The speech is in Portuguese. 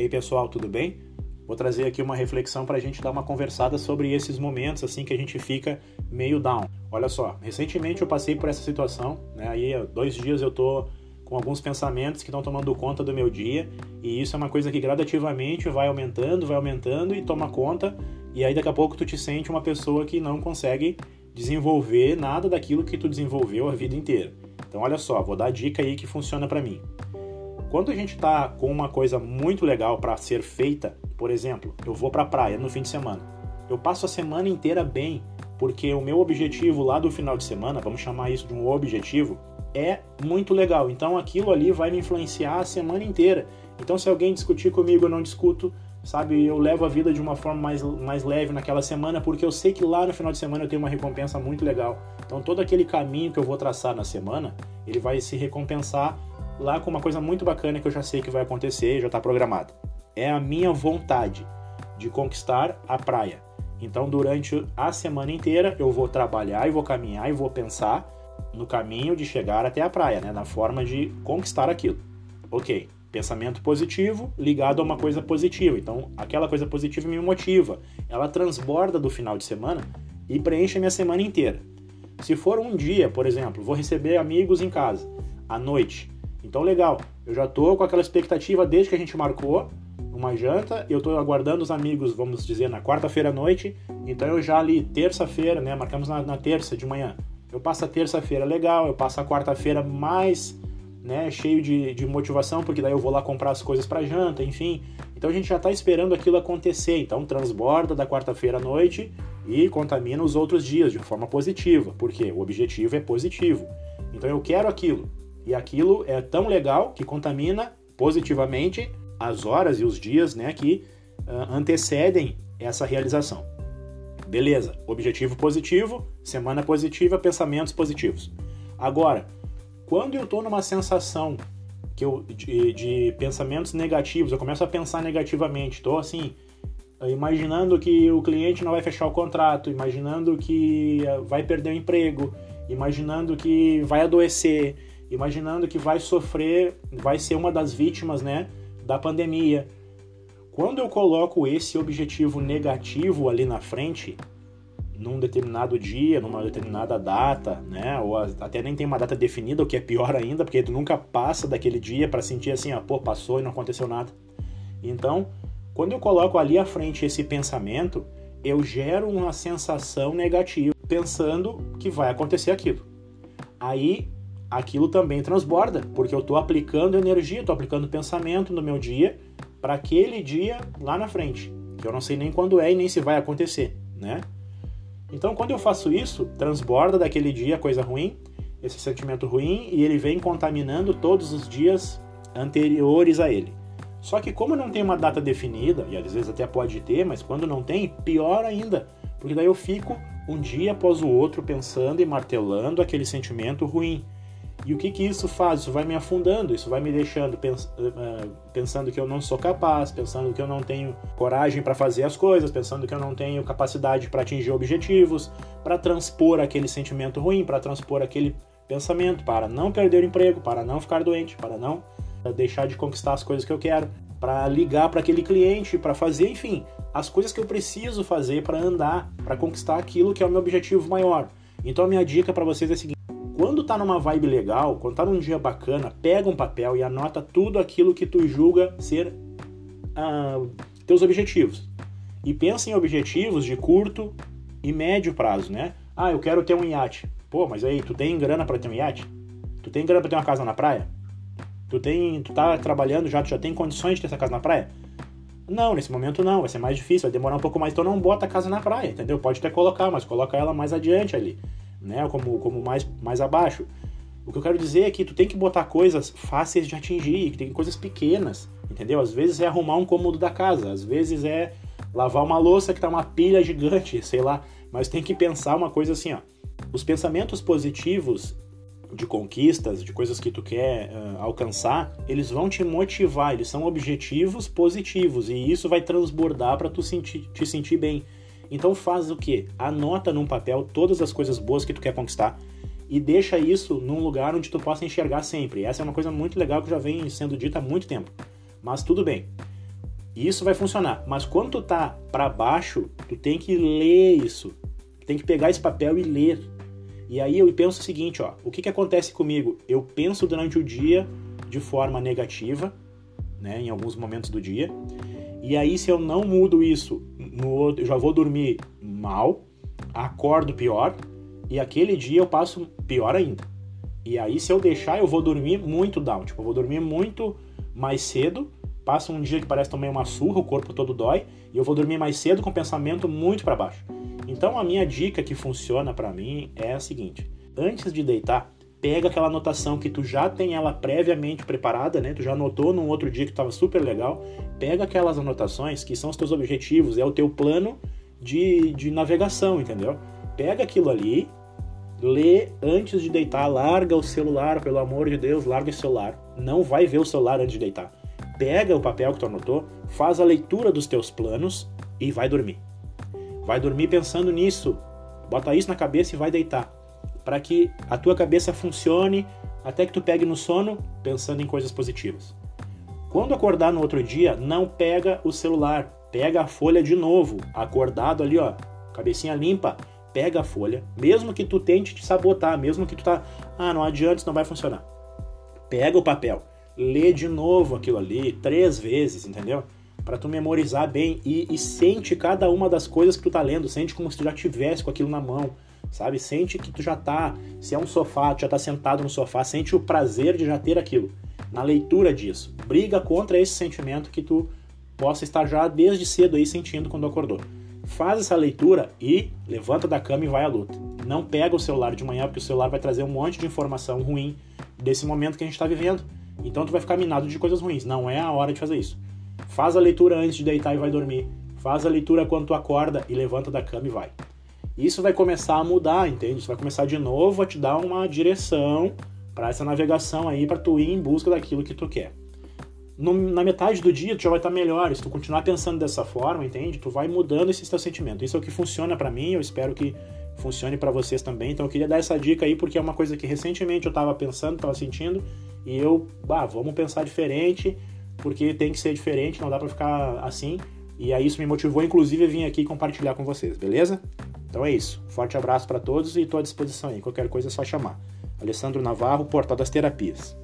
aí pessoal, tudo bem? Vou trazer aqui uma reflexão para a gente dar uma conversada sobre esses momentos assim que a gente fica meio down. Olha só, recentemente eu passei por essa situação, né? Aí dois dias eu tô com alguns pensamentos que estão tomando conta do meu dia e isso é uma coisa que gradativamente vai aumentando, vai aumentando e toma conta e aí daqui a pouco tu te sente uma pessoa que não consegue desenvolver nada daquilo que tu desenvolveu a vida inteira. Então olha só, vou dar a dica aí que funciona para mim. Quando a gente está com uma coisa muito legal para ser feita, por exemplo, eu vou para a praia no fim de semana. Eu passo a semana inteira bem, porque o meu objetivo lá do final de semana, vamos chamar isso de um objetivo, é muito legal. Então aquilo ali vai me influenciar a semana inteira. Então se alguém discutir comigo, eu não discuto, sabe? Eu levo a vida de uma forma mais, mais leve naquela semana, porque eu sei que lá no final de semana eu tenho uma recompensa muito legal. Então todo aquele caminho que eu vou traçar na semana, ele vai se recompensar lá com uma coisa muito bacana que eu já sei que vai acontecer, já está programado. É a minha vontade de conquistar a praia. Então, durante a semana inteira, eu vou trabalhar e vou caminhar e vou pensar no caminho de chegar até a praia, né? na forma de conquistar aquilo. Ok, pensamento positivo ligado a uma coisa positiva. Então, aquela coisa positiva me motiva. Ela transborda do final de semana e preenche a minha semana inteira. Se for um dia, por exemplo, vou receber amigos em casa à noite. Então, legal, eu já tô com aquela expectativa desde que a gente marcou uma janta, eu tô aguardando os amigos, vamos dizer, na quarta-feira à noite, então eu já ali, terça-feira, né, marcamos na, na terça de manhã, eu passo a terça-feira legal, eu passo a quarta-feira mais, né, cheio de, de motivação, porque daí eu vou lá comprar as coisas para janta, enfim. Então a gente já está esperando aquilo acontecer, então transborda da quarta-feira à noite e contamina os outros dias de forma positiva, porque o objetivo é positivo. Então eu quero aquilo, e aquilo é tão legal que contamina positivamente as horas e os dias né, que uh, antecedem essa realização. Beleza, objetivo positivo, semana positiva, pensamentos positivos. Agora, quando eu estou numa sensação que eu, de, de, pensamentos negativos, eu começo a pensar negativamente, estou assim, imaginando que o cliente não vai fechar o contrato, imaginando que vai perder o emprego, imaginando que vai adoecer, imaginando que vai sofrer, vai ser uma das vítimas, né, da pandemia. Quando eu coloco esse objetivo negativo ali na frente, num determinado dia, numa determinada data, né, ou até nem tem uma data definida, o que é pior ainda, porque tu nunca passa daquele dia para sentir assim, ó, pô, passou e não aconteceu nada. Então, quando eu coloco ali à frente esse pensamento, eu gero uma sensação negativa, pensando que vai acontecer aquilo. Aí aquilo também transborda, porque eu estou aplicando energia, estou aplicando pensamento no meu dia para aquele dia lá na frente, que eu não sei nem quando é e nem se vai acontecer, né? Então, quando eu faço isso, transborda daquele dia coisa ruim, esse sentimento ruim, e ele vem contaminando todos os dias anteriores a ele. Só que como não tem uma data definida, e às vezes até pode ter, mas quando não tem, pior ainda, porque daí eu fico um dia após o outro pensando e martelando aquele sentimento ruim. E o que, que isso faz? Isso vai me afundando, isso vai me deixando pens uh, pensando que eu não sou capaz, pensando que eu não tenho coragem para fazer as coisas, pensando que eu não tenho capacidade para atingir objetivos, para transpor aquele sentimento ruim, para transpor aquele pensamento, para não perder o emprego, para não ficar doente, para não deixar de conquistar as coisas que eu quero, para ligar para aquele cliente, para fazer, enfim, as coisas que eu preciso fazer para andar, para conquistar aquilo que é o meu objetivo maior. Então a minha dica para vocês é a seguinte: tá numa vibe legal, quando tá num dia bacana, pega um papel e anota tudo aquilo que tu julga ser ah, teus objetivos. E pensa em objetivos de curto e médio prazo, né? Ah, eu quero ter um iate. Pô, mas aí, tu tem grana para ter um iate? Tu tem grana para ter uma casa na praia? Tu tem, tu tá trabalhando já, tu já tem condições de ter essa casa na praia? Não, nesse momento não, vai ser mais difícil, vai demorar um pouco mais, então não bota a casa na praia, entendeu? Pode até colocar, mas coloca ela mais adiante ali né? Como, como mais, mais abaixo. O que eu quero dizer é que tu tem que botar coisas fáceis de atingir, que tem coisas pequenas, entendeu? Às vezes é arrumar um cômodo da casa, às vezes é lavar uma louça que tá uma pilha gigante, sei lá. Mas tem que pensar uma coisa assim, ó. Os pensamentos positivos de conquistas, de coisas que tu quer uh, alcançar, eles vão te motivar, eles são objetivos positivos e isso vai transbordar para tu sentir, te sentir bem. Então faz o que? Anota num papel todas as coisas boas que tu quer conquistar e deixa isso num lugar onde tu possa enxergar sempre. Essa é uma coisa muito legal que já vem sendo dita há muito tempo. Mas tudo bem. Isso vai funcionar. Mas quando tu tá para baixo, tu tem que ler isso. Tem que pegar esse papel e ler. E aí eu penso o seguinte, ó, o que que acontece comigo? Eu penso durante o dia de forma negativa, né, em alguns momentos do dia. E aí se eu não mudo isso, no eu já vou dormir mal, acordo pior e aquele dia eu passo pior ainda. E aí se eu deixar, eu vou dormir muito down, tipo, eu vou dormir muito mais cedo, passa um dia que parece também uma surra, o corpo todo dói, e eu vou dormir mais cedo com o pensamento muito para baixo. Então a minha dica que funciona para mim é a seguinte: antes de deitar, pega aquela anotação que tu já tem ela previamente preparada, né? Tu já anotou num outro dia que estava super legal. Pega aquelas anotações que são os teus objetivos, é o teu plano de, de navegação, entendeu? Pega aquilo ali, lê antes de deitar, larga o celular, pelo amor de Deus, larga o celular. Não vai ver o celular antes de deitar. Pega o papel que tu anotou, faz a leitura dos teus planos e vai dormir. Vai dormir pensando nisso. Bota isso na cabeça e vai deitar. Para que a tua cabeça funcione até que tu pegue no sono pensando em coisas positivas. Quando acordar no outro dia, não pega o celular, pega a folha de novo, acordado ali, ó, cabecinha limpa, pega a folha, mesmo que tu tente te sabotar, mesmo que tu tá, ah, não adianta, isso não vai funcionar. Pega o papel, lê de novo aquilo ali, três vezes, entendeu? para tu memorizar bem e, e, sente cada uma das coisas que tu tá lendo, sente como se tu já tivesse com aquilo na mão, sabe? Sente que tu já tá, se é um sofá, tu já tá sentado no sofá, sente o prazer de já ter aquilo. Na leitura disso, briga contra esse sentimento que tu possa estar já desde cedo aí sentindo quando acordou. Faz essa leitura e levanta da cama e vai à luta. Não pega o celular de manhã porque o celular vai trazer um monte de informação ruim desse momento que a gente está vivendo. Então tu vai ficar minado de coisas ruins. Não é a hora de fazer isso. Faz a leitura antes de deitar e vai dormir. Faz a leitura quando tu acorda e levanta da cama e vai. Isso vai começar a mudar, entende? Isso vai começar de novo a te dar uma direção para essa navegação aí, para tu ir em busca daquilo que tu quer. No, na metade do dia tu já vai estar tá melhor. Se tu continuar pensando dessa forma, entende? Tu vai mudando esse teu sentimento. Isso é o que funciona para mim, eu espero que funcione para vocês também. Então eu queria dar essa dica aí porque é uma coisa que recentemente eu estava pensando, estava sentindo e eu, bah, vamos pensar diferente porque tem que ser diferente, não dá para ficar assim. E aí isso me motivou, inclusive, a vir aqui compartilhar com vocês, beleza? Então é isso. Forte abraço para todos e estou à disposição aí. Qualquer coisa é só chamar. Alessandro Navarro, Portal das Terapias.